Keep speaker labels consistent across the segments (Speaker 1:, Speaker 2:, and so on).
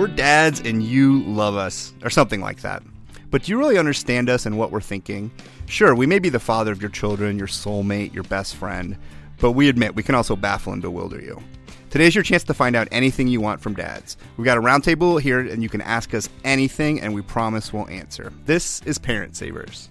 Speaker 1: We're dads and you love us, or something like that. But do you really understand us and what we're thinking? Sure, we may be the father of your children, your soulmate, your best friend, but we admit we can also baffle and bewilder you. Today's your chance to find out anything you want from dads. We've got a roundtable here, and you can ask us anything, and we promise we'll answer. This is Parent Savers.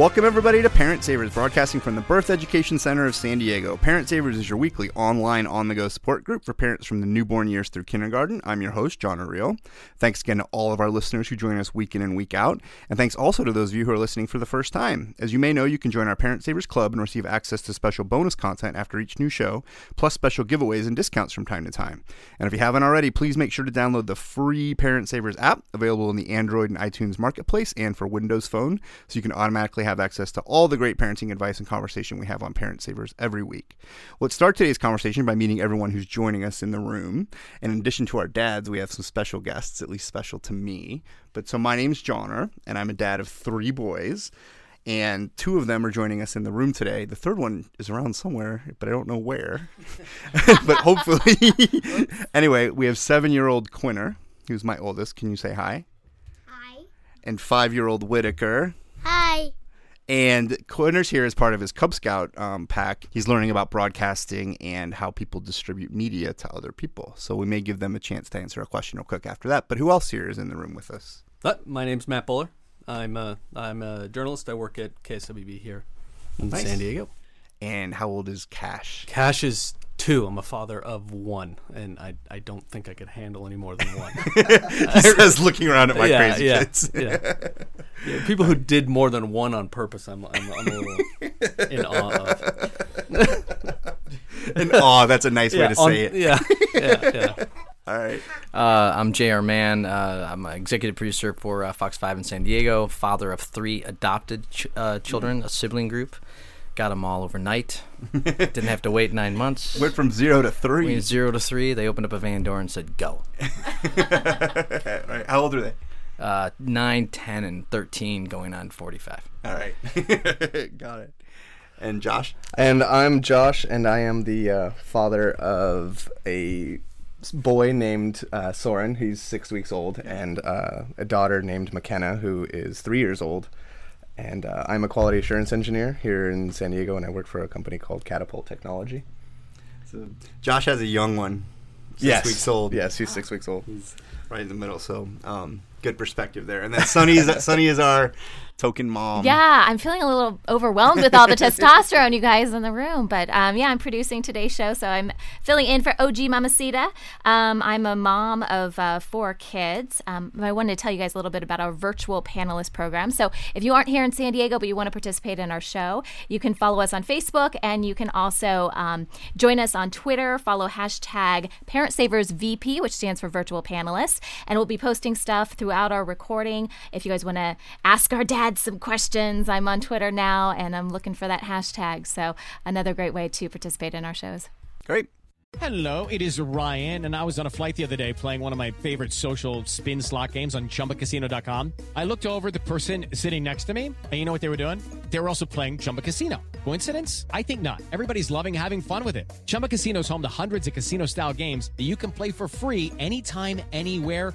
Speaker 1: Welcome, everybody, to Parent Savers, broadcasting from the Birth Education Center of San Diego. Parent Savers is your weekly online on the go support group for parents from the newborn years through kindergarten. I'm your host, Johner Riehl. Thanks again to all of our listeners who join us week in and week out. And thanks also to those of you who are listening for the first time. As you may know, you can join our Parent Savers Club and receive access to special bonus content after each new show, plus special giveaways and discounts from time to time. And if you haven't already, please make sure to download the free Parent Savers app available in the Android and iTunes marketplace and for Windows Phone so you can automatically have access to all the great parenting advice and conversation we have on Parent Savers every week. Let's start today's conversation by meeting everyone who's joining us in the room. And in addition to our dads, we have some special guests, at least special to me. But so my name's Johner, and I'm a dad of three boys. And two of them are joining us in the room today. The third one is around somewhere, but I don't know where. but hopefully. anyway, we have seven year old Quinner, who's my oldest. Can you say hi?
Speaker 2: Hi.
Speaker 1: And five year old Whitaker.
Speaker 2: Hi.
Speaker 1: And Quinner's here as part of his Cub Scout um, pack. He's learning about broadcasting and how people distribute media to other people. So we may give them a chance to answer a question real quick after that. But who else here is in the room with us?
Speaker 3: Uh, my name's Matt Bowler. I'm a, I'm a journalist. I work at KSWB here in
Speaker 1: Nice.
Speaker 3: San Diego.
Speaker 1: And how old is Cash?
Speaker 3: Cash is two. I'm a father of one, and I, I don't think I could handle any more than one.
Speaker 1: he says, looking around at my
Speaker 3: yeah,
Speaker 1: crazy
Speaker 3: yeah,
Speaker 1: kids.
Speaker 3: yeah. Yeah, People who did more than one on purpose, I'm, I'm, I'm a little in awe of.
Speaker 1: and aw, that's a nice way to
Speaker 3: on-
Speaker 1: say it.
Speaker 3: Yeah, yeah, yeah.
Speaker 1: All right.
Speaker 4: Uh, I'm J.R. Mann. Uh, I'm an executive producer for uh, Fox 5 in San Diego, father of three adopted ch- uh, children, a sibling group. Got them all overnight. Didn't have to wait nine months.
Speaker 1: Went from zero to
Speaker 4: We
Speaker 1: three.
Speaker 4: went zero to three. They opened up a van door and said, go.
Speaker 1: All right. How old are they?
Speaker 4: Uh, 9, 10, and 13 going on 45.
Speaker 1: All right. Got it. And Josh?
Speaker 5: And I'm Josh, and I am the uh, father of a boy named uh, Soren, who's six weeks old, and uh, a daughter named McKenna, who is three years old. And uh, I'm a quality assurance engineer here in San Diego, and I work for a company called Catapult Technology.
Speaker 1: So Josh has a young one. Six weeks old.
Speaker 5: Yes, he's six weeks old.
Speaker 1: He's right in the middle. So um, good perspective there. And then Sunny is Sunny is our token mom.
Speaker 6: Yeah, I'm feeling a little overwhelmed with all the testosterone you guys in the room. But um, yeah, I'm producing today's show, so I'm filling in for OG Mamacita. Um, I'm a mom of uh, four kids. Um, I wanted to tell you guys a little bit about our virtual panelist program. So if you aren't here in San Diego, but you want to participate in our show, you can follow us on Facebook, and you can also um, join us on Twitter. Follow hashtag Parent Savers VP, which stands for Virtual Panelists, and we'll be posting stuff throughout our recording. If you guys want to ask our dads some questions, I'm on Twitter now, and I'm looking for that hashtag. So another great way to participate in our shows.
Speaker 1: Great.
Speaker 7: Hello, it is Ryan, and I was on a flight the other day playing one of my favorite social spin slot games on chumbacasino.com. I looked over at the person sitting next to me, and you know what they were doing? They were also playing Chumba Casino. Coincidence? I think not. Everybody's loving having fun with it. Chumba Casino is home to hundreds of casino style games that you can play for free anytime, anywhere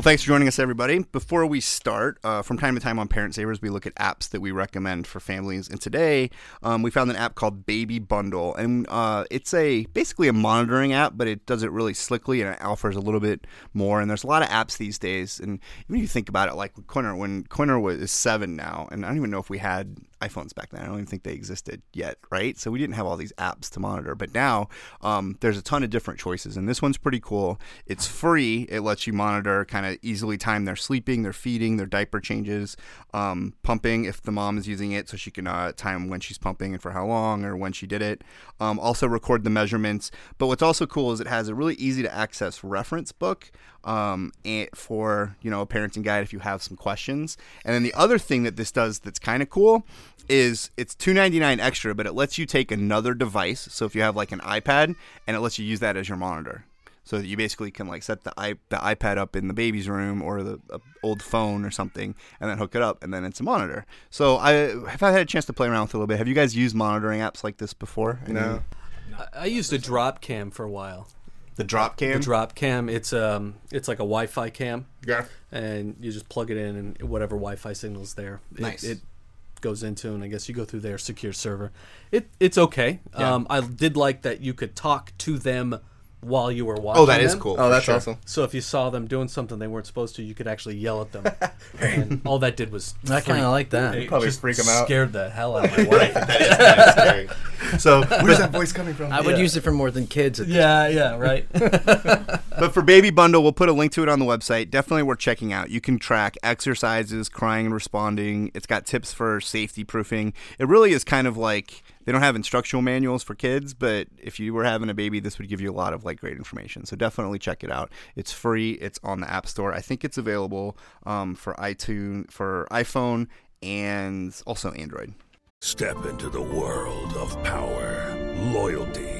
Speaker 1: Well, thanks for joining us, everybody. Before we start, uh, from time to time on Parent Savers, we look at apps that we recommend for families. And today, um, we found an app called Baby Bundle, and uh, it's a basically a monitoring app, but it does it really slickly and it offers a little bit more. And there's a lot of apps these days, and even if you think about it, like Quinner, when Quinner was is seven now, and I don't even know if we had iPhones back then. I don't even think they existed yet, right? So we didn't have all these apps to monitor. But now um, there's a ton of different choices, and this one's pretty cool. It's free. It lets you monitor, kind of easily time their sleeping, their feeding, their diaper changes, um, pumping if the mom is using it, so she can uh, time when she's pumping and for how long or when she did it. Um, also record the measurements. But what's also cool is it has a really easy to access reference book um, and for you know a parenting guide if you have some questions. And then the other thing that this does that's kind of cool is it's two ninety nine extra, but it lets you take another device. So if you have like an iPad, and it lets you use that as your monitor. So that you basically can like set the i the iPad up in the baby's room or the uh, old phone or something, and then hook it up, and then it's a monitor. So I have I had a chance to play around with it a little bit. Have you guys used monitoring apps like this before?
Speaker 5: No.
Speaker 3: I, I used a Dropcam for a while.
Speaker 1: The Dropcam.
Speaker 3: The Dropcam. It's um, it's like a Wi-Fi cam.
Speaker 1: Yeah.
Speaker 3: And you just plug it in, and whatever Wi-Fi signal's there, it,
Speaker 1: Nice.
Speaker 3: it goes into, and I guess you go through their secure server. It it's okay.
Speaker 1: Yeah.
Speaker 3: Um, I did like that you could talk to them while you were oh, watching.
Speaker 1: Oh, that is
Speaker 3: them.
Speaker 1: cool.
Speaker 5: Oh, that's
Speaker 1: sure.
Speaker 5: awesome.
Speaker 3: So if you saw them doing something they weren't supposed to, you could actually yell at them. and all that did was
Speaker 4: I kind of like that.
Speaker 3: it
Speaker 5: Probably
Speaker 3: just
Speaker 5: them out.
Speaker 3: Scared the hell out of my wife.
Speaker 1: So,
Speaker 5: Where's that voice coming from?
Speaker 4: I would use it for more than kids. At this
Speaker 3: yeah, yeah, right.
Speaker 1: But for Baby Bundle, we'll put a link to it on the website. Definitely worth checking out. You can track exercises, crying and responding. It's got tips for safety proofing. It really is kind of like they don't have instructional manuals for kids, but if you were having a baby, this would give you a lot of like great information. So definitely check it out. It's free. It's on the App Store. I think it's available um, for iTunes, for iPhone, and also Android.
Speaker 8: Step into the world of power, loyalty,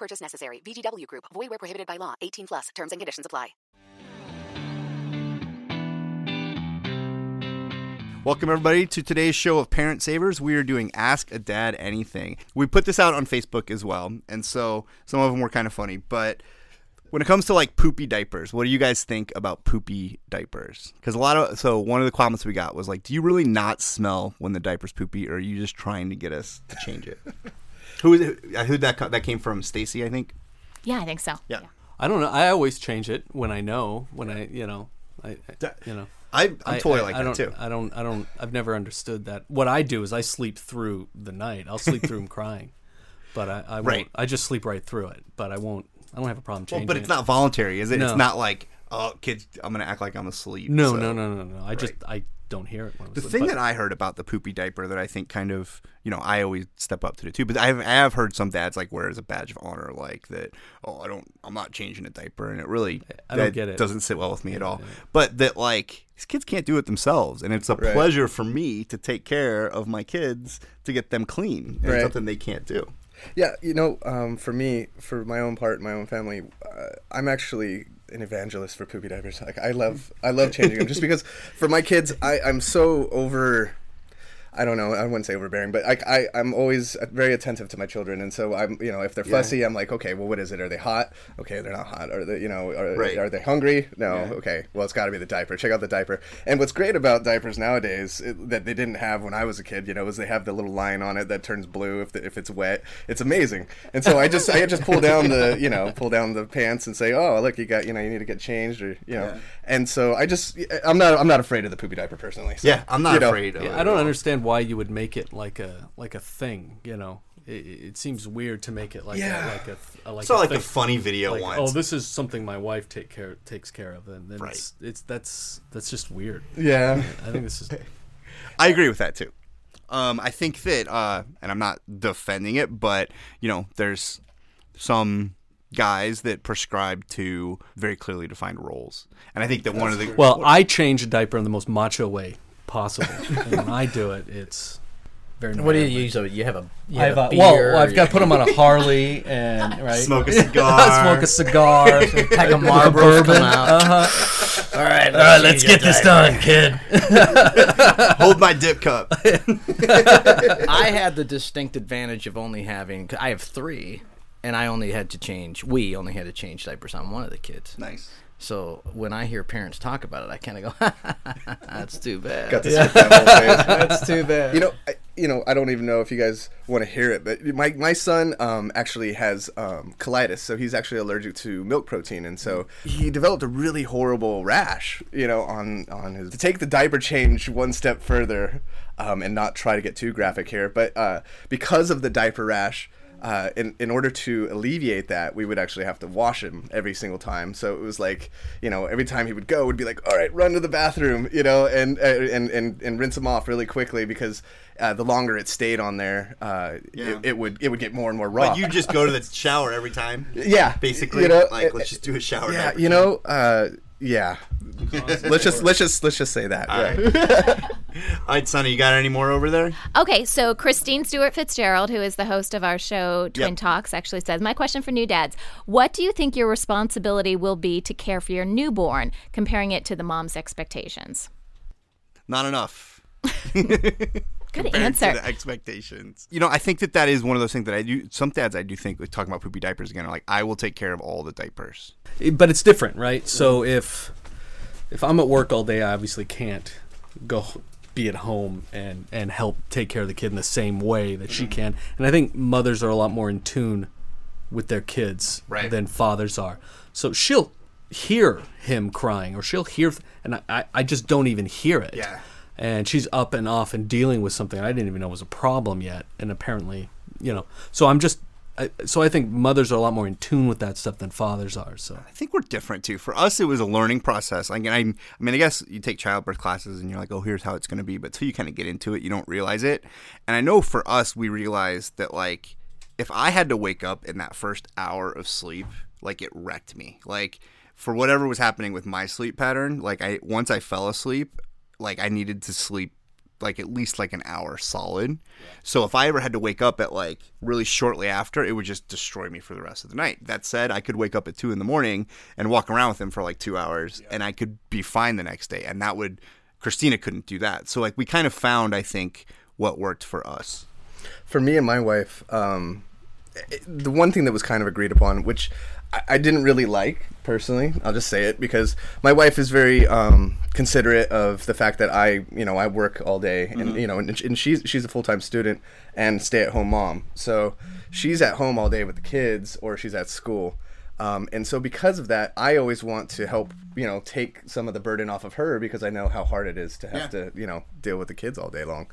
Speaker 9: No purchase necessary. VGW Group. Void where prohibited by law. 18 plus. Terms and conditions apply.
Speaker 1: Welcome, everybody, to today's show of Parent Savers. We are doing Ask a Dad Anything. We put this out on Facebook as well, and so some of them were kind of funny. But when it comes to like poopy diapers, what do you guys think about poopy diapers? Because a lot of so one of the comments we got was like, "Do you really not smell when the diaper's poopy, or are you just trying to get us to change it?" who is it? Uh, who that that came from? Stacy, I think.
Speaker 6: Yeah, I think so.
Speaker 1: Yeah.
Speaker 3: I don't know. I always change it when I know. When I, you know, I, I you know.
Speaker 1: I, I'm
Speaker 3: I-
Speaker 1: totally
Speaker 3: I-
Speaker 1: like
Speaker 3: I
Speaker 1: that
Speaker 3: don't,
Speaker 1: too.
Speaker 3: I don't. I don't. I've never understood that. What I do is I sleep through the night. I'll sleep through them crying, but I, I won't.
Speaker 1: Right.
Speaker 3: I just sleep right through it. But I won't. I don't have a problem changing.
Speaker 1: Well,
Speaker 3: changing.
Speaker 1: but it's
Speaker 3: it.
Speaker 1: not voluntary, is it? It's not like, oh, kids, I'm gonna act like I'm asleep.
Speaker 3: No,
Speaker 1: so-
Speaker 3: no, no, no, no. I just I don't hear it. When
Speaker 1: The
Speaker 3: asleep,
Speaker 1: thing
Speaker 3: but-
Speaker 1: that I heard about the poopy diaper that I think kind of, you know, I always step up to it too. But I have, I have heard some dads like wear as a badge of honor, like that. Oh, I don't, I'm not changing a diaper, and it really,
Speaker 3: I don't
Speaker 1: that
Speaker 3: get it.
Speaker 1: Doesn't sit well with me at all. But that like these kids can't do it themselves, and it's a pleasure for me to take care of my kids to get them clean. And
Speaker 5: Right.
Speaker 1: It's something they can't do.
Speaker 5: Yeah, you know, um, for me, for my own part, my own family, uh, I'm actually an evangelist for poopy diapers. Like I love, I love changing them just because for my kids, I, I'm so over. I don't know. I wouldn't say overbearing, but I, I, I'm always very attentive to my children, and so I'm, you know, if they're fussy, I'm like, okay, well, what is it? Are they hot? Okay, they're not hot. Are they, you know, are,
Speaker 1: Right.
Speaker 5: are they hungry? No. Okay, well, it's got to be the diaper. Check out the diaper. And what's great about diapers nowadays it, that they didn't have when I was a kid, you know, is they have the little line on it that turns blue if the, if it's wet. It's amazing. And so I just, I just pull down the, you know, pull down the pants and say, oh, look, you got, you know, you need to get changed, or you know. Yeah. And so I just, I'm not, I'm not afraid of the poopy diaper personally. So,
Speaker 1: Yeah, I'm not
Speaker 5: you know,
Speaker 1: afraid of it.
Speaker 3: I don't understand why you would make it like a like a thing. You know, it, it seems weird to make it like
Speaker 5: Yeah.
Speaker 3: a, like a, a like
Speaker 1: Saw
Speaker 3: a
Speaker 1: like
Speaker 3: thing.
Speaker 1: a funny video
Speaker 3: like,
Speaker 1: once.
Speaker 3: oh, this is something my wife take care takes care of, and then
Speaker 1: Right.
Speaker 3: it's, it's that's that's just weird.
Speaker 5: Yeah.
Speaker 3: I think this is
Speaker 1: I agree with that too. Um, I think that, uh, and I'm not defending it, but you know, there's some guys that prescribe to very clearly defined roles, and I think that one of the
Speaker 3: well. I change a diaper in the most macho way possible, and when I do it, it's very.
Speaker 4: What do you
Speaker 3: manly.
Speaker 4: use? Oh, You have a. You
Speaker 3: I
Speaker 4: have,
Speaker 3: have
Speaker 4: a
Speaker 3: a,
Speaker 4: beer.
Speaker 3: well, I've got to put them on a Harley and right
Speaker 1: Smoke a cigar.
Speaker 3: smoke a cigar,
Speaker 4: pack of Marlboros come.
Speaker 3: Uh-huh.
Speaker 4: All right,
Speaker 3: All right, let's get this done, kid.
Speaker 1: hold my dip cup.
Speaker 4: I had the distinct advantage of only having. I have three, and I only had to change. We only had to change diapers on one of the kids.
Speaker 1: Nice.
Speaker 4: So when I hear parents talk about it, I kind of go, "That's too bad."
Speaker 5: Got to skip that whole phase.
Speaker 4: That's too bad.
Speaker 5: You know, I, you know, I don't even know if you guys want to hear it, but my my son um, actually has um, colitis, so he's actually allergic to milk protein, and so he developed a really horrible rash. You know, on on his to take the diaper change one step further, um, and not try to get too graphic here, but uh, because of the diaper rash. Uh, in, in order to alleviate that, we would actually have to wash him every single time. So it was like, you know, every time he would go, would be like, all right, run to the bathroom, you know, and uh, and, and, and rinse him off really quickly because uh, the longer it stayed on there, uh,
Speaker 1: Yeah.
Speaker 5: it, it would it would get more and more raw.
Speaker 1: But you just go to the shower every time.
Speaker 5: yeah,
Speaker 1: Basically,
Speaker 5: you know,
Speaker 1: like
Speaker 5: uh,
Speaker 1: let's just do a shower.
Speaker 5: yeah, you know, uh, yeah. let's just let's just let's just say that.
Speaker 1: All
Speaker 5: yeah.
Speaker 1: right. All right, Sunny, you got any more over there?
Speaker 6: Okay, so Christine Stewart Fitzgerald, who is the host of our show Twin
Speaker 1: Yep.
Speaker 6: Talks, actually says, My question for new dads What do you think your responsibility will be to care for your newborn, comparing it to the mom's expectations?
Speaker 1: Not enough.
Speaker 6: Good
Speaker 1: compared to
Speaker 6: answer.
Speaker 1: the expectations. You know, I think that that is one of those things that I do. Some dads I do think, like talking about poopy diapers again, are like, I will take care of all the diapers.
Speaker 3: but it's different, right? So if if I'm at work all day, I obviously can't go be at home and and help take care of the kid in the same way that she mm-hmm. can. And I think mothers are a lot more in tune with their kids
Speaker 1: Right.
Speaker 3: than fathers are. So she'll hear him crying, or she'll hear, and I- I, I just don't even hear it.
Speaker 1: Yeah.
Speaker 3: And she's up and off and dealing with something I didn't even know was a problem yet, and apparently, you know. So I'm just, I, so I think mothers are a lot more in tune with that stuff than fathers are. So
Speaker 1: I think we're different too. For us, it was a learning process. Like, and I, I mean, I guess you take childbirth classes and you're like, oh, here's how it's going to be. But till you kind of get into it, you don't realize it. And I know for us, we realized that like, if I had to wake up in that first hour of sleep, like it wrecked me. Like for whatever was happening with my sleep pattern, like I once I fell asleep, like I needed to sleep like at least like an hour solid. So if I ever had to wake up at like really shortly after, it would just destroy me for the rest of the night. That said, I could wake up at two in the morning and walk around with him for like two hours, and I could be fine the next day. And that would Christina couldn't do that. So like we kind of found, I think, what worked for us.
Speaker 5: for me and my wife, um, it- the one thing that was kind of agreed upon, which I, I didn't really like personally, I'll just say it because my wife is very um, considerate of the fact that I, you know, I work all day, and you know, and, and she's she's a full time student and stay at home mom, so she's at home all day with the kids or she's at school. Um, and so because of that, I always want to help, you know, take some of the burden off of her because I know how hard it is to have to, you know, deal with the kids all day long.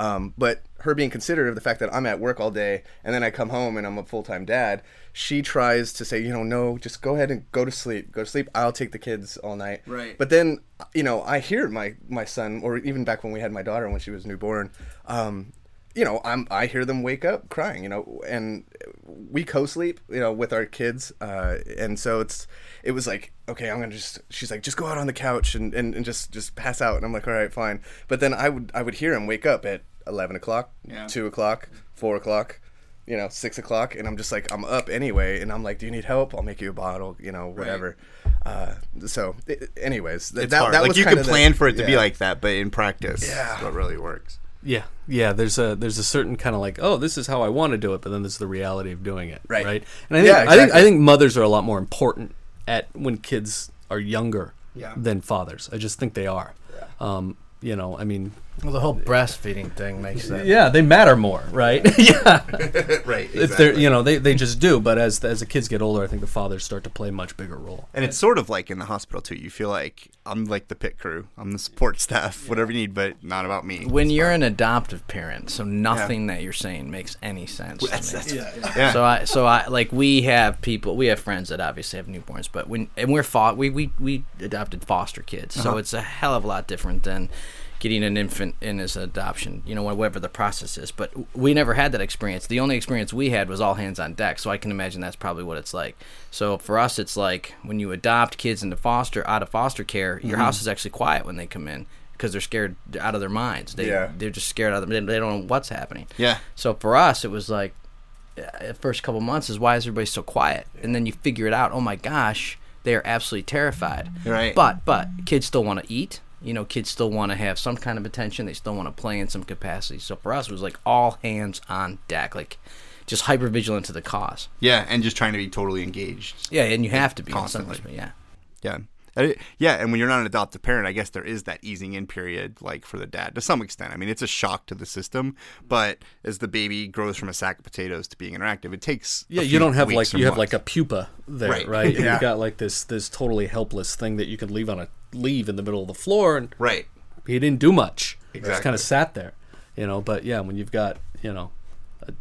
Speaker 5: Um, but her being considerate of the fact that I'm at work all day and then I come home and I'm a full time dad, she tries to say, you know, no, just go ahead and go to sleep. Go to sleep. I'll take the kids all night.
Speaker 1: Right.
Speaker 5: But then, you know, I hear my my son, or even back when we had my daughter when she was newborn, um, you know, I'm I hear them wake up crying, you know, and we co-sleep, you know, with our kids, uh, and so it's it was like, okay, I'm gonna just. She's like, just go out on the couch and, and, and just just pass out, and I'm like, all right, fine. But then I would I would hear him wake up at eleven o'clock,
Speaker 1: Yeah.
Speaker 5: two o'clock, four o'clock. You know, six o'clock, and I'm just like, I'm up anyway, and I'm like, do you need help? I'll make you a bottle, you know, whatever. Uh, so, i- anyways, th-
Speaker 1: It's
Speaker 5: that,
Speaker 1: hard.
Speaker 5: that
Speaker 1: like
Speaker 5: was
Speaker 1: you
Speaker 5: kind
Speaker 1: could
Speaker 5: of the-
Speaker 1: plan for it to be like that, but in practice,
Speaker 5: Yeah.
Speaker 1: it's what really works.
Speaker 3: Yeah, yeah. There's a there's a certain kind of like, oh, this is how I want to do it, but then there's the reality of doing it,
Speaker 5: Right.
Speaker 3: Right. And I think
Speaker 5: Yeah,
Speaker 3: I think I think mothers are a lot more important at when kids are younger
Speaker 1: Yeah.
Speaker 3: than fathers. I just think they are. Um, you know, I mean,
Speaker 4: Well, the whole breastfeeding thing makes that.
Speaker 3: yeah, they matter more, right? yeah.
Speaker 1: right.
Speaker 3: If they're, you know, they, they just do. But as as the kids get older, I think the fathers start to play a much bigger role.
Speaker 1: And it's sort of like in the hospital too. You feel like I'm like the pit crew. I'm the support staff, whatever you need, but not about me.
Speaker 4: When you're an adoptive parent, so nothing that you're saying makes any sense. to
Speaker 1: That's-
Speaker 4: me.
Speaker 1: that's- yeah.
Speaker 4: So I, so I, like we have people, we have friends that obviously have newborns, but when and we're fought, we we we adopted foster kids, so
Speaker 1: Uh-huh.
Speaker 4: it's a hell of a lot different than getting an infant in as an adoption. You know, whatever the process is. But we never had that experience. The only experience we had was all hands on deck. So I can imagine that's probably what it's like. So for us, it's like when you adopt kids into foster out of foster care, your
Speaker 1: Mhm.
Speaker 4: house is actually quiet when they come in. Because they're scared out of their minds. They
Speaker 1: Yeah.
Speaker 4: they're just scared out of them. They don't know what's happening.
Speaker 1: Yeah.
Speaker 4: So for us, it was like the first couple months is why is everybody so quiet? And then you figure it out. Oh my gosh, they are absolutely terrified.
Speaker 1: Right.
Speaker 4: But but kids still want to eat. You know, kids still want to have some kind of attention. They still want to play in some capacity. So for us, it was like all hands on deck. Like just hyper vigilant to the cause.
Speaker 1: Yeah, and just trying to be totally engaged.
Speaker 4: Yeah, and you have to be
Speaker 1: Constantly.
Speaker 4: Yeah.
Speaker 1: Yeah. Yeah, and when you're not an adoptive parent, I guess there is that easing in period, like for the dad, to some extent. I mean, it's a shock to the system, but as the baby grows from a sack of potatoes to being interactive, it takes.
Speaker 3: Yeah, you don't have like you have
Speaker 1: months.
Speaker 3: like a pupa there,
Speaker 1: Right.
Speaker 3: right? And
Speaker 1: Yeah.
Speaker 3: You've got like this this totally helpless thing that you can leave on a leave in the middle of the floor, and
Speaker 1: right.
Speaker 3: he didn't do much. He just kind of sat there, you know. But yeah, when you've got you know a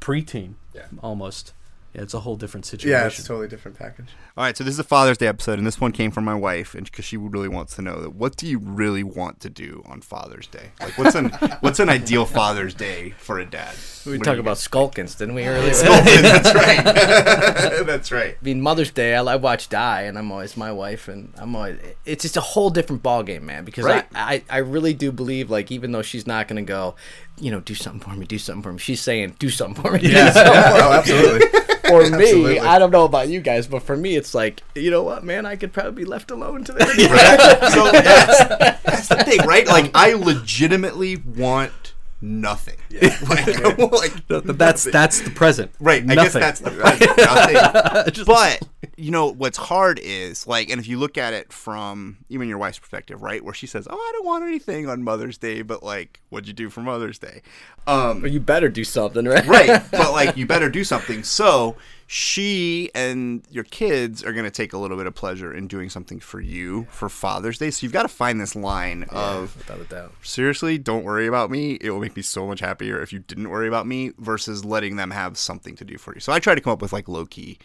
Speaker 3: preteen,
Speaker 1: Yeah.
Speaker 3: almost, yeah, it's a whole different situation.
Speaker 5: Yeah, it's a totally different package.
Speaker 1: All right, so this is a Father's Day episode, and this one came from my wife, and because she really wants to know that what do you really want to do on Father's Day? Like, what's an what's an ideal Father's Day for a dad?
Speaker 4: We
Speaker 1: What do
Speaker 4: talked about Skulkins, didn't we earlier?
Speaker 1: Skulkins, That's right. That's right.
Speaker 4: I mean, Mother's Day, I, I watch Die, and I'm always my wife, and I'm always. It's just a whole different ball game, man. Because
Speaker 1: Right.
Speaker 4: I, I, I really do believe, like, even though she's not gonna go, you know, do something for me, do something for me. She's saying, do something for me. do something for me.
Speaker 5: Oh, absolutely.
Speaker 4: For me, I don't know about you guys, but for me, it's like, you know what, man, I could probably be left alone today.
Speaker 1: so that's, that's the thing, right? Like, I legitimately want nothing. Like, like,
Speaker 3: But that's that's the present,
Speaker 1: Right. I
Speaker 3: Nothing.
Speaker 1: guess that's the that's nothing. But you know what's hard is like, and if you look at it from even your wife's perspective, right, where she says, "Oh, I don't want anything on Mother's Day," but like, what'd you do for Mother's Day? Um,
Speaker 4: you better do something, right?
Speaker 1: right. But like, you better do something. So she and your kids are going to take a little bit of pleasure in doing something for you for Father's Day. So you've got to find this line of
Speaker 4: Without a doubt.
Speaker 1: seriously, don't worry about me. It will make me so much happier if you didn't worry about me versus letting them have something to do for you. So I try to come up with like low key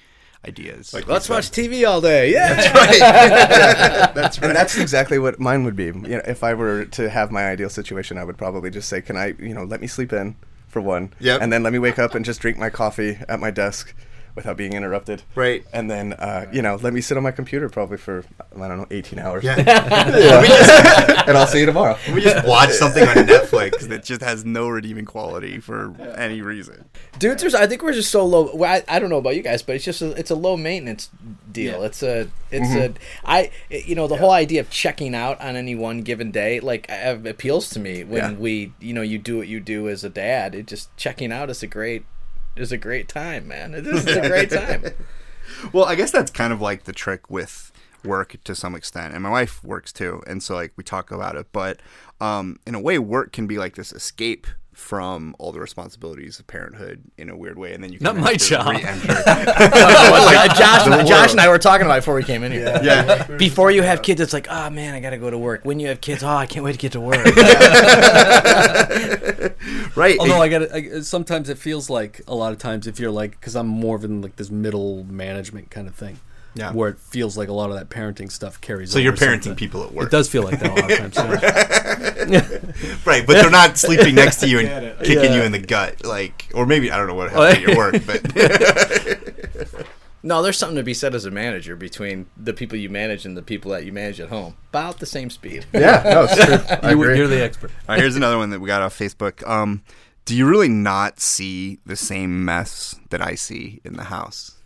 Speaker 1: ideas. Like
Speaker 4: Let's watch TV all day. Yeah.
Speaker 5: That's right. And that's exactly what mine would be. You know, if I were to have my ideal situation, I would probably just say, "Can I, you know, let me sleep in for one,
Speaker 1: Yep.
Speaker 5: and then let me wake up and just drink my coffee at my desk without being interrupted,
Speaker 1: Right.
Speaker 5: And then, uh, you know, let me sit on my computer probably for I don't know, 18 hours,
Speaker 1: Yeah.
Speaker 5: and I'll see you tomorrow.
Speaker 1: we just watch something on Netflix that just has no redeeming quality for any reason.
Speaker 4: Dudes, there's, I think we're just so low. Well, I, I don't know about you guys, but it's just a, it's a low maintenance deal. It's a it's a I you know the whole idea of checking out on any one given day like uh, appeals to me when
Speaker 5: Yeah.
Speaker 4: we you know you do what you do as a dad. It just checking out is a great is a great time, man. This is a great time.
Speaker 1: Well, I guess that's kind of like the trick with work to some extent, and my wife works too, and so like we talk about it. But um, in a way, work can be like this escape from all the responsibilities of parenthood in a weird way, and then you can
Speaker 3: Not my
Speaker 1: actually
Speaker 3: job.
Speaker 1: re-enter.
Speaker 4: Like, Josh, Josh and I were talking about it before we came in here.
Speaker 1: Yeah.
Speaker 4: Before you have kids, it's like, oh man, I gotta go to work. When you have kids, oh, I can't wait to get to work.
Speaker 1: right.
Speaker 3: Although I got I, sometimes it feels like a lot of times if you're like because I'm more of in like this middle management kind of thing,
Speaker 1: Yeah.
Speaker 3: where it feels like a lot of that parenting stuff carries. Over.
Speaker 1: So you're parenting
Speaker 3: sometimes.
Speaker 1: people at work,
Speaker 3: It does feel like that a lot of times. Yeah.
Speaker 1: right? But they're not sleeping next to you and kicking you in the gut, like, or maybe I don't know what happens at your work, but
Speaker 4: No, there's something to be said as a manager between the people you manage and the people that you manage at home. About the same speed.
Speaker 5: Yeah, no, it's true. I
Speaker 3: you,
Speaker 5: agree.
Speaker 3: you're the expert.
Speaker 1: All right, here's another one that we got off Facebook. Um, do you really not see the same mess that I see in the house?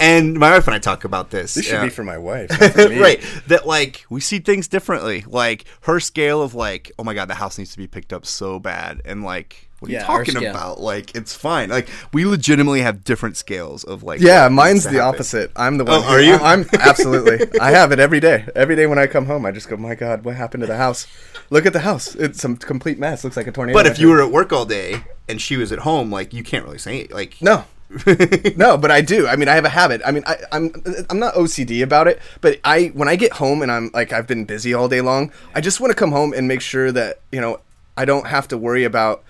Speaker 1: And my wife and I talk about this.
Speaker 5: This should
Speaker 1: uh,
Speaker 5: be for my wife, for
Speaker 1: right. That like we see things differently. Like her scale of like, oh my god, the house needs to be picked up so bad, and like. What are
Speaker 4: Yeah,
Speaker 1: you talking about? Like, it's fine. Like, we legitimately have different scales of like.
Speaker 5: Yeah, mine's the
Speaker 1: happen.
Speaker 5: opposite. I'm the one.
Speaker 1: Oh, are you?
Speaker 5: I'm absolutely. I have it every day. Every day when I come home, I just go, "My God, what happened to the house? Look at the house. It's some complete mess. Looks like a tornado."
Speaker 1: But if you were at work all day and she was at home, like, you can't really say it. Like,
Speaker 5: no, no, but I do. I mean, I have a habit. I mean, I, I'm I'm not OCD about it, but I when I get home and I'm like I've been busy all day long, I just want to come home and make sure that you know I don't have to worry about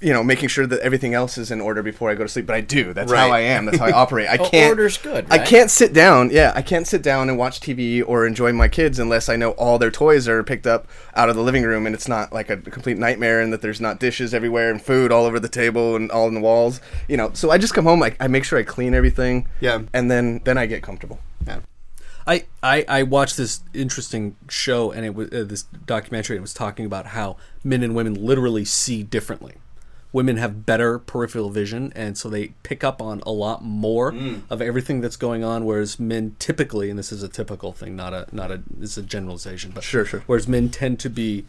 Speaker 5: you know making sure that everything else is in order before I go to sleep. But I do. That's how I am. That's how I operate. I
Speaker 4: Oh,
Speaker 5: can't.
Speaker 4: order's good,
Speaker 5: I can't sit down. Yeah, I can't sit down and watch TV or enjoy my kids unless I know all their toys are picked up out of the living room and it's not like a complete nightmare and that there's not dishes everywhere and food all over the table and all in the walls. You know, so I just come home. I, I make sure I clean everything.
Speaker 1: Yeah.
Speaker 5: and then then I get comfortable.
Speaker 1: yeah.
Speaker 3: I, I, I watched this interesting show and it was uh, this documentary. It was talking about how men and women literally see differently. Women have better peripheral vision, and so they pick up on a lot more mm. of everything that's going on. Whereas men typically, and this is a typical thing, not a not a this is a generalization, but
Speaker 5: Sure, sure.
Speaker 3: Whereas men tend to be,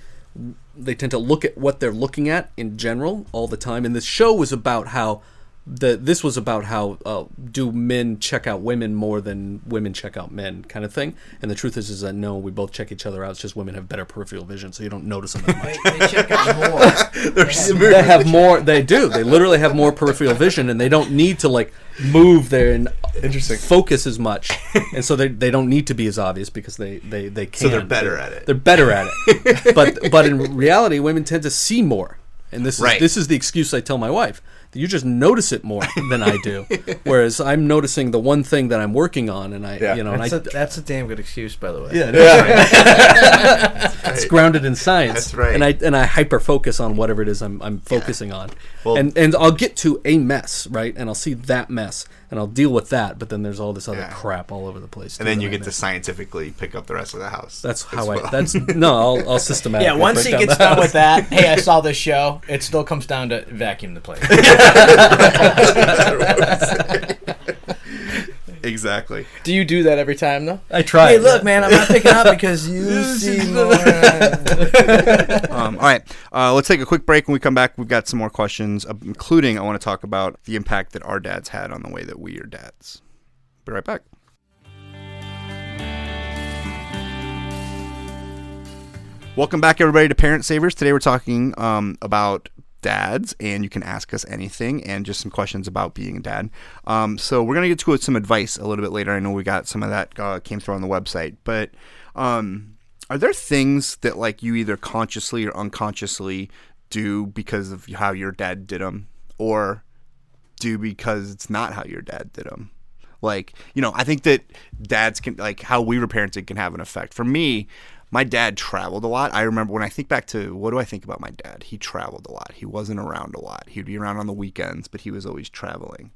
Speaker 3: they tend to look at what they're looking at in general all the time. And this show was about how the this was about how uh, do men check out women more than women check out men kind of thing. And the truth is, is that no, we both check each other out. It's just women have better peripheral vision, so you don't notice them as much.
Speaker 10: They, they check out more.
Speaker 1: They're
Speaker 3: they have more. They do. They literally have more peripheral vision, and they don't need to like move there and
Speaker 5: Interesting.
Speaker 3: focus as much, and so they, they don't need to be as obvious because they they they can.
Speaker 1: So they're better at it.
Speaker 3: They're better at it. but but in reality, women tend to see more, and this is
Speaker 1: Right.
Speaker 3: this is the excuse I tell my wife. That You just notice it more than I do, whereas I'm noticing the one thing that I'm working on, and I
Speaker 5: Yeah.
Speaker 3: you know, and
Speaker 4: That's,
Speaker 3: I
Speaker 4: a, that's a damn good excuse, by the way.
Speaker 3: yeah, it's grounded in science.
Speaker 1: That's right.
Speaker 3: And I and I hyper focus on whatever it is I'm I'm focusing on.
Speaker 1: Well-
Speaker 3: and and I'll get to a mess, right? And I'll see that mess and I'll deal with that, but then there's all this other
Speaker 1: Yeah.
Speaker 3: crap all over the place.
Speaker 1: and then
Speaker 3: that
Speaker 1: you
Speaker 3: I
Speaker 1: get to
Speaker 3: miss.
Speaker 1: scientifically pick up the rest of the house.
Speaker 3: That's how
Speaker 1: well.
Speaker 3: I that's no, I'll I'll systematically
Speaker 10: Yeah, once
Speaker 3: break
Speaker 10: he
Speaker 3: down
Speaker 10: gets done with that, hey, I saw this show. It still comes down to vacuum the place.
Speaker 1: exactly.
Speaker 4: Do you do that every time though?
Speaker 3: I try.
Speaker 4: Hey, look, man, I'm not picking up because you see more.
Speaker 1: Um, all right, uh, let's take a quick break. When we come back, we've got some more questions, uh, including I want to talk about the impact that our dads had on the way that we are dads. Be right back. Welcome back, everybody, to Parent Savers. Today we're talking um, about dads, and you can ask us anything and just some questions about being a dad. Um, so we're gonna get to some advice a little bit later. I know we got some of that uh, came through on the website, but um, are there things that like you either consciously or unconsciously do because of how your dad did them, or do because it's not how your dad did them? Like, you know, I think that dads can, like, how we were parented can have an effect. For me, my dad traveled a lot. I remember when I think back to what do I think about my dad? He traveled a lot. He wasn't around a lot. He'd be around on the weekends, but he was always traveling.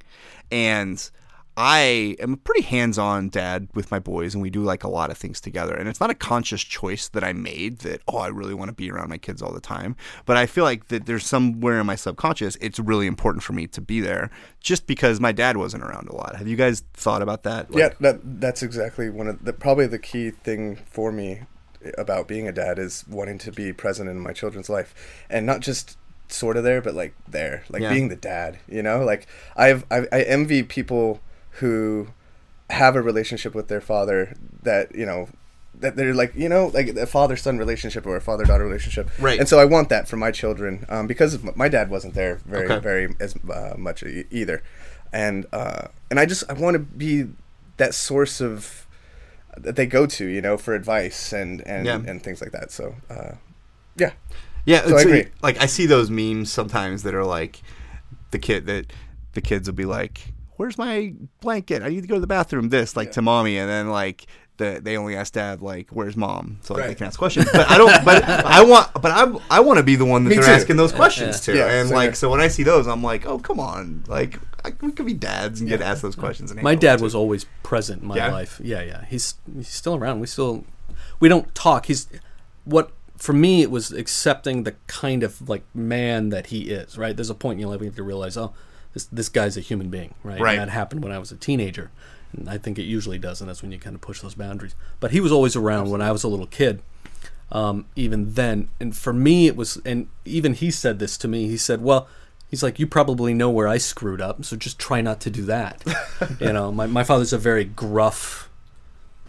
Speaker 1: And I am a pretty hands on dad with my boys, and we do like a lot of things together. And it's not a conscious choice that I made that, oh, I really want to be around my kids all the time. But I feel like that there's somewhere in my subconscious, it's really important for me to be there just because my dad wasn't around a lot. Have you guys thought about that? Like-
Speaker 5: yeah, that that's exactly one of the probably the key thing for me about being a dad is wanting to be present in my children's life, and not just sort of there, but like there, like
Speaker 1: Yeah.
Speaker 5: being the dad. You know, like I've I, I envy people who have a relationship with their father that you know that they're like you know like a father son relationship or a father daughter relationship
Speaker 1: Right.
Speaker 5: and so i want that for my children um, because my dad wasn't there very
Speaker 1: Okay.
Speaker 5: very as uh, much e- either and uh, and i just i want to be that source of that they go to you know for advice and and
Speaker 1: Yeah.
Speaker 5: and things like that so uh, yeah
Speaker 1: Yeah,
Speaker 5: So I agree.
Speaker 1: Like I see those memes sometimes that are like the kid that the kids will be like, "Where's my blanket? I need to go to the bathroom." This like to mommy, and then like the they only ask dad like, "Where's mom?" So like, they can ask questions. But I don't. But I want. But I I want to be the one that
Speaker 5: Me
Speaker 1: they're
Speaker 5: too.
Speaker 1: asking those questions to.
Speaker 5: Yeah,
Speaker 1: and
Speaker 5: same
Speaker 1: like so when I see those, I'm like, "Oh come on!" Like I, we could be dads and get asked those questions. And hang
Speaker 3: My dad was always present in my
Speaker 1: Yeah?
Speaker 3: life. Yeah, yeah. He's he's still around. We still we don't talk. He's what for me it was accepting the kind of like man that he is, right? There's a point in your life where you have to realize, oh, this this guy's a human being, right?
Speaker 1: Right.
Speaker 3: And that happened when I was a teenager. And I think it usually does, and that's when you kind of push those boundaries. But he was always around when I was a little kid. Um, even then, and for me, it was, and even he said this to me. He said, "Well, he's like, you probably know where I screwed up, so just try not to do that." you know, my my father's a very gruff,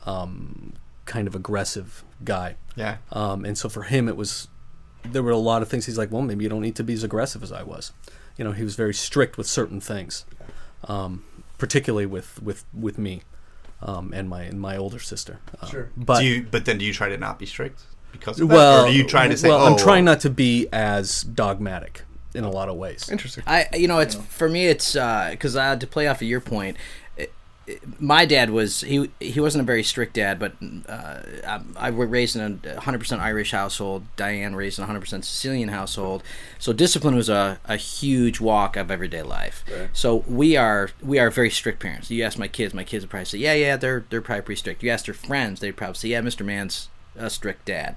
Speaker 3: um, kind of aggressive guy.
Speaker 1: Yeah.
Speaker 3: Um, and so for him, it was there were a lot of things. He's like, well, maybe you don't need to be as aggressive as I was. You know, he was very strict with certain things, um, particularly with with with me um, and my and my older sister. Um,
Speaker 5: Sure.
Speaker 3: but
Speaker 1: do you, but then do you try to not be strict because of that?
Speaker 3: well,
Speaker 1: or do you try to say,
Speaker 3: well,
Speaker 1: "Oh,
Speaker 3: I'm trying not to be as dogmatic in a lot of ways.
Speaker 5: interesting
Speaker 10: I, you know, it's for me. It's because uh, to play off of your point. It, it- my dad was he he wasn't a very strict dad, but uh, I, I was raised in a 100% Irish household. Diane raised in a 100% Sicilian household. So discipline was a, a huge walk of everyday life. So we are we are very strict parents. You ask my kids, my kids would probably say, yeah, yeah, they're they're probably pretty strict. You ask their friends, they'd probably say, yeah, Mr. Man's a strict dad.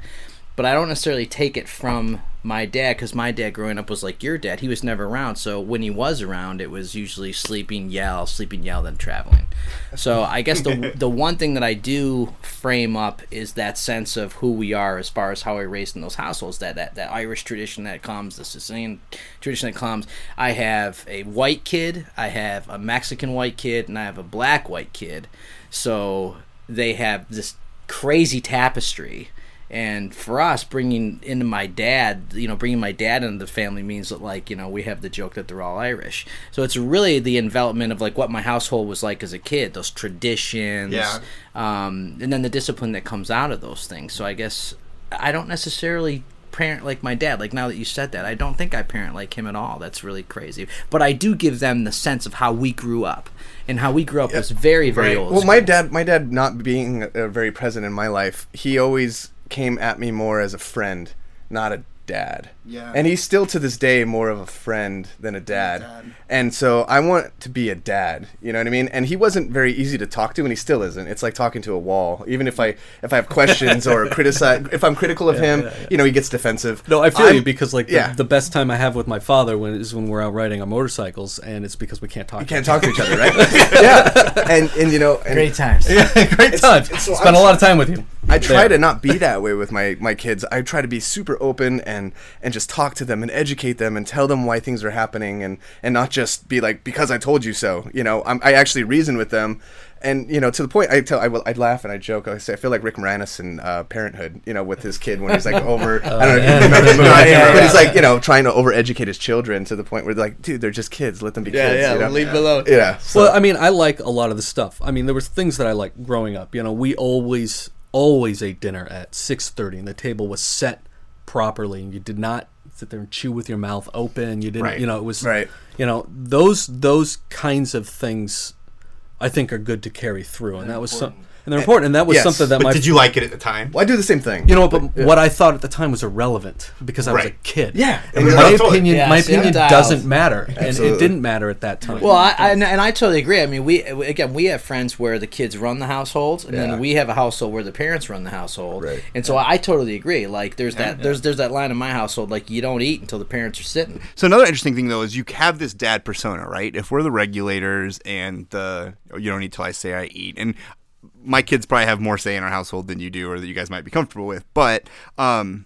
Speaker 4: But I don't necessarily take it from my dad because my dad growing up was like your dad. He was never around, so when he was around, it was usually sleeping, yell, sleeping, yell, then traveling. So I guess the the one thing that I do frame up is that sense of who we are as far as how we're raised in those households. That that, that Irish tradition that comes, the Sicilian tradition that comes. I have a white kid, I have a Mexican white kid, and I have a black white kid. So they have this crazy tapestry and for us bringing into my dad you know bringing my dad into the family means that like you know we have the joke that they're all irish. So it's really the envelopment of like what my household was like as a kid those traditions
Speaker 1: Yeah.
Speaker 4: um, and then the discipline that comes out of those things. So i guess i don't necessarily parent like my dad. Like now that you said that i don't think i parent like him at all. That's really crazy. But i do give them the sense of how we grew up and how we grew up was very very old
Speaker 5: Well, my dad, my dad not being uh, very present in my life, he always came at me more as a friend, not a dad.
Speaker 1: Yeah.
Speaker 5: And he's still to this day more of a friend than a dad. And so I want to be a dad, you know what I mean? And he wasn't very easy to talk to and he still isn't. It's like talking to a wall. Even if I if I have questions or criticize if I'm critical of him, you know, he gets defensive.
Speaker 3: No, I feel
Speaker 5: I'm-
Speaker 3: you because like the,
Speaker 5: yeah.
Speaker 3: the best time I have with my father when is when we're out riding our motorcycles, and it's because we can't talk.
Speaker 5: we can't talk to each other, right? yeah. And and you know, and
Speaker 4: great times
Speaker 3: Yeah, great time.
Speaker 5: so
Speaker 3: Spent
Speaker 5: I'm-
Speaker 3: a lot of time with you.
Speaker 5: I try
Speaker 3: There.
Speaker 5: to not be that way with my, my kids. I try to be super open and, and just talk to them and educate them and tell them why things are happening and, and not just be like because I told you so. You know, I'm, I actually reason with them, and you know to the point I tell I will I'd laugh and I joke. I say I feel like Rick Moranis in uh, Parenthood. You know, with his kid when he's like over. I don't know if you remember the movie,
Speaker 4: Yeah, yeah,
Speaker 5: but he's like you know trying to overeducate his children to the point where they're like, dude, they're just kids. Let them be kids. you know?
Speaker 4: leave below
Speaker 5: Yeah. So,
Speaker 3: Well, I mean, I like a lot of the stuff. I mean, there was things that I liked growing up. You know, we always always ate dinner at six thirty, and the table was set properly, and you did not sit there and chew with your mouth open. You didn't,
Speaker 1: Right.
Speaker 3: you know, it was
Speaker 5: Right.
Speaker 3: You know, those those kinds of things, I think, are good to carry through, and that was some, and they're important, and that was
Speaker 5: Yes,
Speaker 3: something that
Speaker 1: But
Speaker 3: my
Speaker 1: did you like it at the time?
Speaker 5: well, I do the same thing.
Speaker 3: you know, but what I thought at the time was irrelevant because I was a kid.
Speaker 5: Yeah.
Speaker 3: and my opinion,
Speaker 4: Yeah,
Speaker 3: my
Speaker 4: see,
Speaker 3: opinion
Speaker 4: dialed.
Speaker 3: doesn't matter, and it didn't matter at that time.
Speaker 4: Well, I, I and and I totally agree. I mean, we again we have friends where the kids run the household, and
Speaker 5: Yeah.
Speaker 4: then we have a household where the parents run the household.
Speaker 5: Right.
Speaker 4: And so I totally agree. Like there's that there's there's that line in my household like you don't eat until the parents are sitting.
Speaker 1: So another interesting thing though is you have this dad persona, right? If we're the regulators and the oh, you don't eat till I say I eat, and my kids probably have more say in our household than you do, or that you guys might be comfortable with. But um,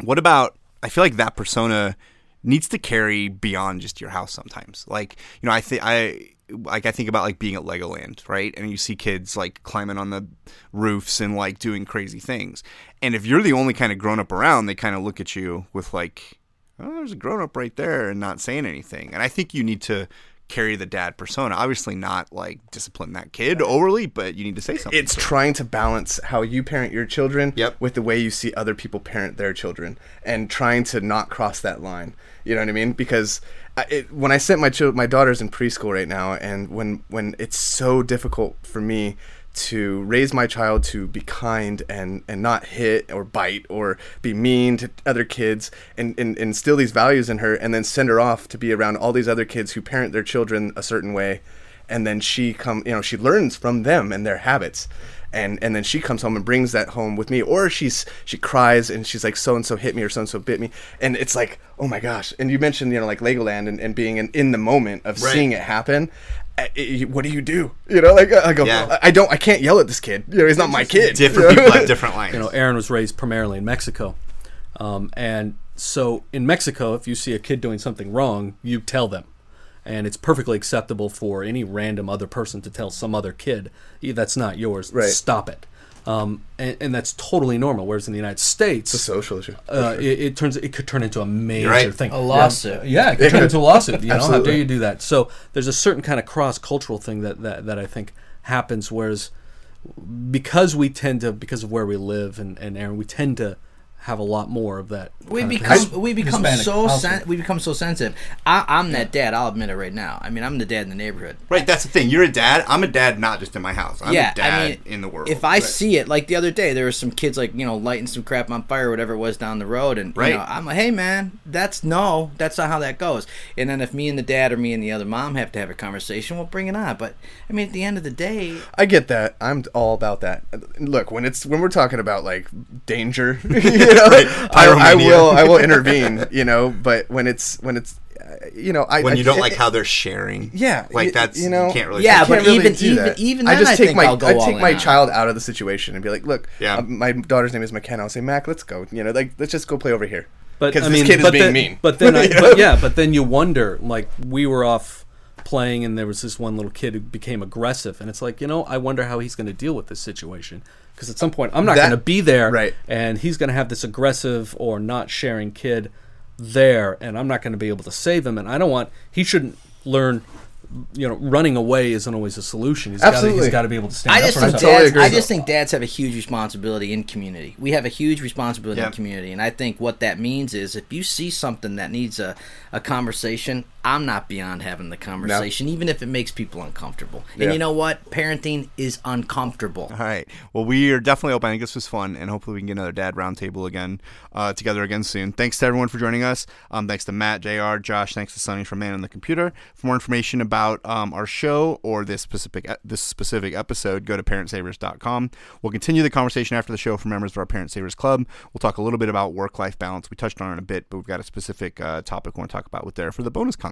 Speaker 1: what about? I feel like that persona needs to carry beyond just your house sometimes. Like you know, I think I like I think about like being at Legoland, right? And you see kids like climbing on the roofs and like doing crazy things. And if you're the only kind of grown up around, they kind of look at you with like, oh, there's a grown up right there and not saying anything. And I think you need to carry the dad persona. Obviously, not like discipline that kid overly, but you need to say something.
Speaker 5: it's
Speaker 1: to
Speaker 5: trying to balance how you parent your children
Speaker 1: Yep.
Speaker 5: with the way you see other people parent their children and trying to not cross that line you know what i mean because I, it, when i sent my chil- my daughters in preschool right now and when when it's so difficult for me to raise my child to be kind and and not hit or bite or be mean to other kids and, and instill these values in her and then send her off to be around all these other kids who parent their children a certain way. And then she come you know she learns from them and their habits. And and then she comes home and brings that home with me or she's she cries and she's like so and so hit me or so and so bit me. And it's like oh my gosh. And you mentioned you know like legoland and, and being in, in the moment of
Speaker 1: Right.
Speaker 5: seeing it happen what do you do you know like i go
Speaker 1: Yeah.
Speaker 5: i don't i can't yell at this kid you know he's not my kid
Speaker 1: different
Speaker 5: you know?
Speaker 1: people have different lines.
Speaker 3: you know, Aaron was raised primarily in Mexico, um, and so in Mexico, if you see a kid doing something wrong, you tell them, and it's perfectly acceptable for any random other person to tell some other kid, "Eh, "That's not yours.
Speaker 5: Right.
Speaker 3: Stop it." Um, and, and that's totally normal. Whereas in the United States,
Speaker 5: it's a social issue
Speaker 3: uh, it, it turns it could turn into a major
Speaker 1: right.
Speaker 3: thing.
Speaker 4: A lawsuit.
Speaker 3: Yeah, it could turn into a lawsuit. You know, how dare you do that? So there's a certain kind of cross cultural thing that, that that I think happens. Whereas because we tend to because of where we live and and Aaron, we tend to have a lot more of that.
Speaker 4: We
Speaker 3: kind of
Speaker 4: become we become
Speaker 3: Hispanic
Speaker 4: so sen- we become so sensitive. I, I'm that dad. I'll admit it right now. I mean, I'm the dad in the neighborhood.
Speaker 1: Right, that's the thing. You're a dad. I'm a dad, not just in my house. I'm
Speaker 4: yeah,
Speaker 1: a dad
Speaker 4: I mean,
Speaker 1: in the world.
Speaker 4: If I see it, like the other day, there were some kids like you know lighting some crap on fire, or whatever it was down the road, and
Speaker 1: Right.
Speaker 4: you know, I'm like, hey man, that's no, that's not how that goes. And then if me and the dad or me and the other mom have to have a conversation, we'll bring it on. But I mean, at the end of the day,
Speaker 5: I get that. I'm all about that. Look, when it's when we're talking about like danger, you you know,
Speaker 1: Right.
Speaker 5: I, I will I will intervene. You know, but when it's when it's uh, you know I
Speaker 1: when
Speaker 5: I
Speaker 1: you don't
Speaker 5: can't-
Speaker 1: like how they're sharing.
Speaker 5: Yeah,
Speaker 1: like that's
Speaker 5: you know-
Speaker 1: you can't really.
Speaker 10: Yeah,
Speaker 5: I
Speaker 10: but
Speaker 5: can't really
Speaker 10: even-
Speaker 5: do
Speaker 10: even-
Speaker 5: that.
Speaker 10: even
Speaker 5: I just
Speaker 10: I
Speaker 5: take
Speaker 10: think
Speaker 5: my
Speaker 10: I'll go
Speaker 5: I take my
Speaker 10: on it.
Speaker 5: child out of the situation and be like, look,
Speaker 1: Yeah.
Speaker 5: uh, my daughter's name is McKenna. I'll say, Mac, let's go. You know, like let's just go play over here.
Speaker 3: But
Speaker 5: because
Speaker 3: I
Speaker 5: this
Speaker 3: mean,
Speaker 5: kid is
Speaker 3: but
Speaker 5: being
Speaker 3: then,
Speaker 5: mean.
Speaker 3: But then, I, but yeah, but then you wonder. Like we were off playing, and there was this one little kid who became aggressive, and it's like you know, I wonder how he's going to deal with this situation. Because at some point, I'm not going to be there,
Speaker 5: right.
Speaker 3: And he's going to have this aggressive or not sharing kid there, and I'm not going to be able to save him. And I don't want he shouldn't learn. You know, running away isn't always a solution. He's got
Speaker 5: Absolutely.
Speaker 3: he's got to be able to stand
Speaker 10: I
Speaker 3: up
Speaker 10: just
Speaker 3: for
Speaker 10: think
Speaker 3: himself.
Speaker 10: dads.
Speaker 5: agree
Speaker 10: I just think dads have a huge responsibility in community. We have a huge responsibility
Speaker 1: Yeah.
Speaker 10: in community, and I think what that means is if you see something that needs a, a conversation, I'm not beyond having the conversation, even if it makes people uncomfortable. And you know what? Parenting is uncomfortable.
Speaker 1: All right. Well, we are definitely open. I think this was fun, and hopefully we can get another dad roundtable again uh, together again soon. Thanks to everyone for joining us. Um, thanks to Matt, Jr., Josh. Thanks to Sunny from Man on the Computer. For more information about um, our show or this specific this specific episode, go to parentsavers.com. We'll continue the conversation after the show for members of our Parent Savers Club. We'll talk a little bit about work life balance. We touched on it a bit, but we've got a specific uh, topic we want to talk about with there for the bonus content.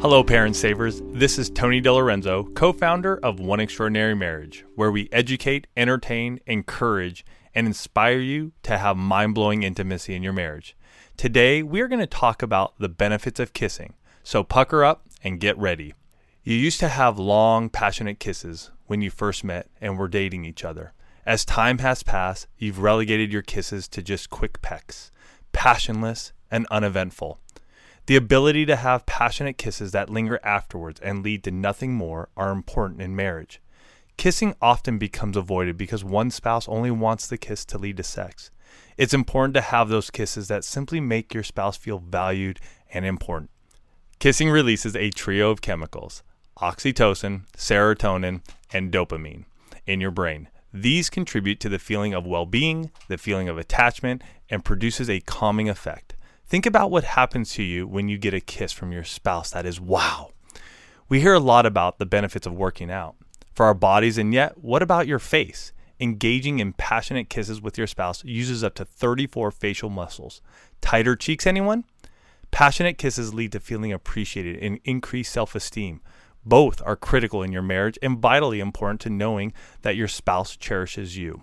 Speaker 11: Hello, Parent Savers. This is Tony DeLorenzo, co founder of One Extraordinary Marriage, where we educate, entertain, encourage, and inspire you to have mind blowing intimacy in your marriage. Today, we are going to talk about the benefits of kissing. So, pucker up and get ready. You used to have long, passionate kisses when you first met and were dating each other. As time has passed, you've relegated your kisses to just quick pecks, passionless and uneventful. The ability to have passionate kisses that linger afterwards and lead to nothing more are important in marriage. Kissing often becomes avoided because one spouse only wants the kiss to lead to sex. It's important to have those kisses that simply make your spouse feel valued and important. Kissing releases a trio of chemicals oxytocin, serotonin, and dopamine in your brain. These contribute to the feeling of well being, the feeling of attachment, and produces a calming effect. Think about what happens to you when you get a kiss from your spouse that is wow. We hear a lot about the benefits of working out for our bodies, and yet, what about your face? Engaging in passionate kisses with your spouse uses up to 34 facial muscles. Tighter cheeks, anyone? Passionate kisses lead to feeling appreciated and increased self esteem. Both are critical in your marriage and vitally important to knowing that your spouse cherishes you.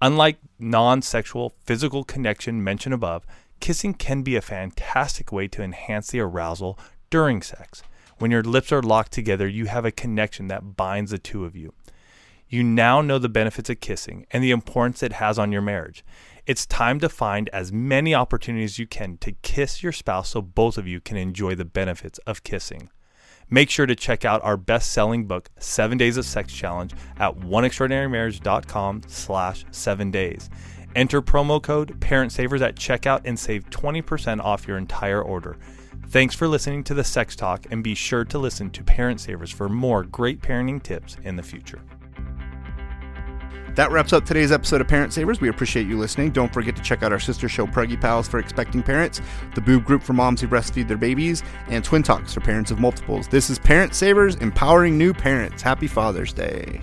Speaker 11: Unlike non sexual physical connection mentioned above, kissing can be a fantastic way to enhance the arousal during sex. When your lips are locked together, you have a connection that binds the two of you. You now know the benefits of kissing and the importance it has on your marriage. It's time to find as many opportunities you can to kiss your spouse so both of you can enjoy the benefits of kissing. Make sure to check out our best-selling book, Seven Days of Sex Challenge, at oneextraordinarymarriage.com slash seven days. Enter promo code PARENTSAVERS at checkout and save 20% off your entire order. Thanks for listening to the Sex Talk, and be sure to listen to Parent Savers for more great parenting tips in the future.
Speaker 1: That wraps up today's episode of Parent Savers. We appreciate you listening. Don't forget to check out our sister show, Preggie Pals, for expecting parents, the Boob Group for moms who breastfeed their babies, and Twin Talks for parents of multiples. This is Parent Savers, empowering new parents. Happy Father's Day.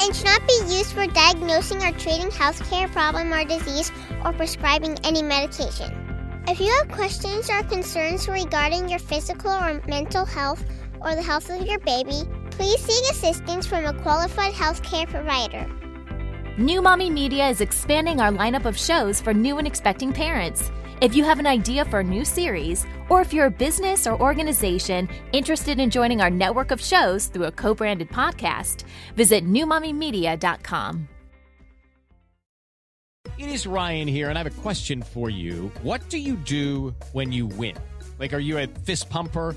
Speaker 12: and should not be used for diagnosing or treating health care problem or disease or prescribing any medication. If you have questions or concerns regarding your physical or mental health or the health of your baby, please seek assistance from a qualified healthcare provider.
Speaker 6: New Mommy Media is expanding our lineup of shows for new and expecting parents. If you have an idea for a new series, or if you're a business or organization interested in joining our network of shows through a co branded podcast, visit newmommymedia.com.
Speaker 7: It is Ryan here, and I have a question for you. What do you do when you win? Like, are you a fist pumper?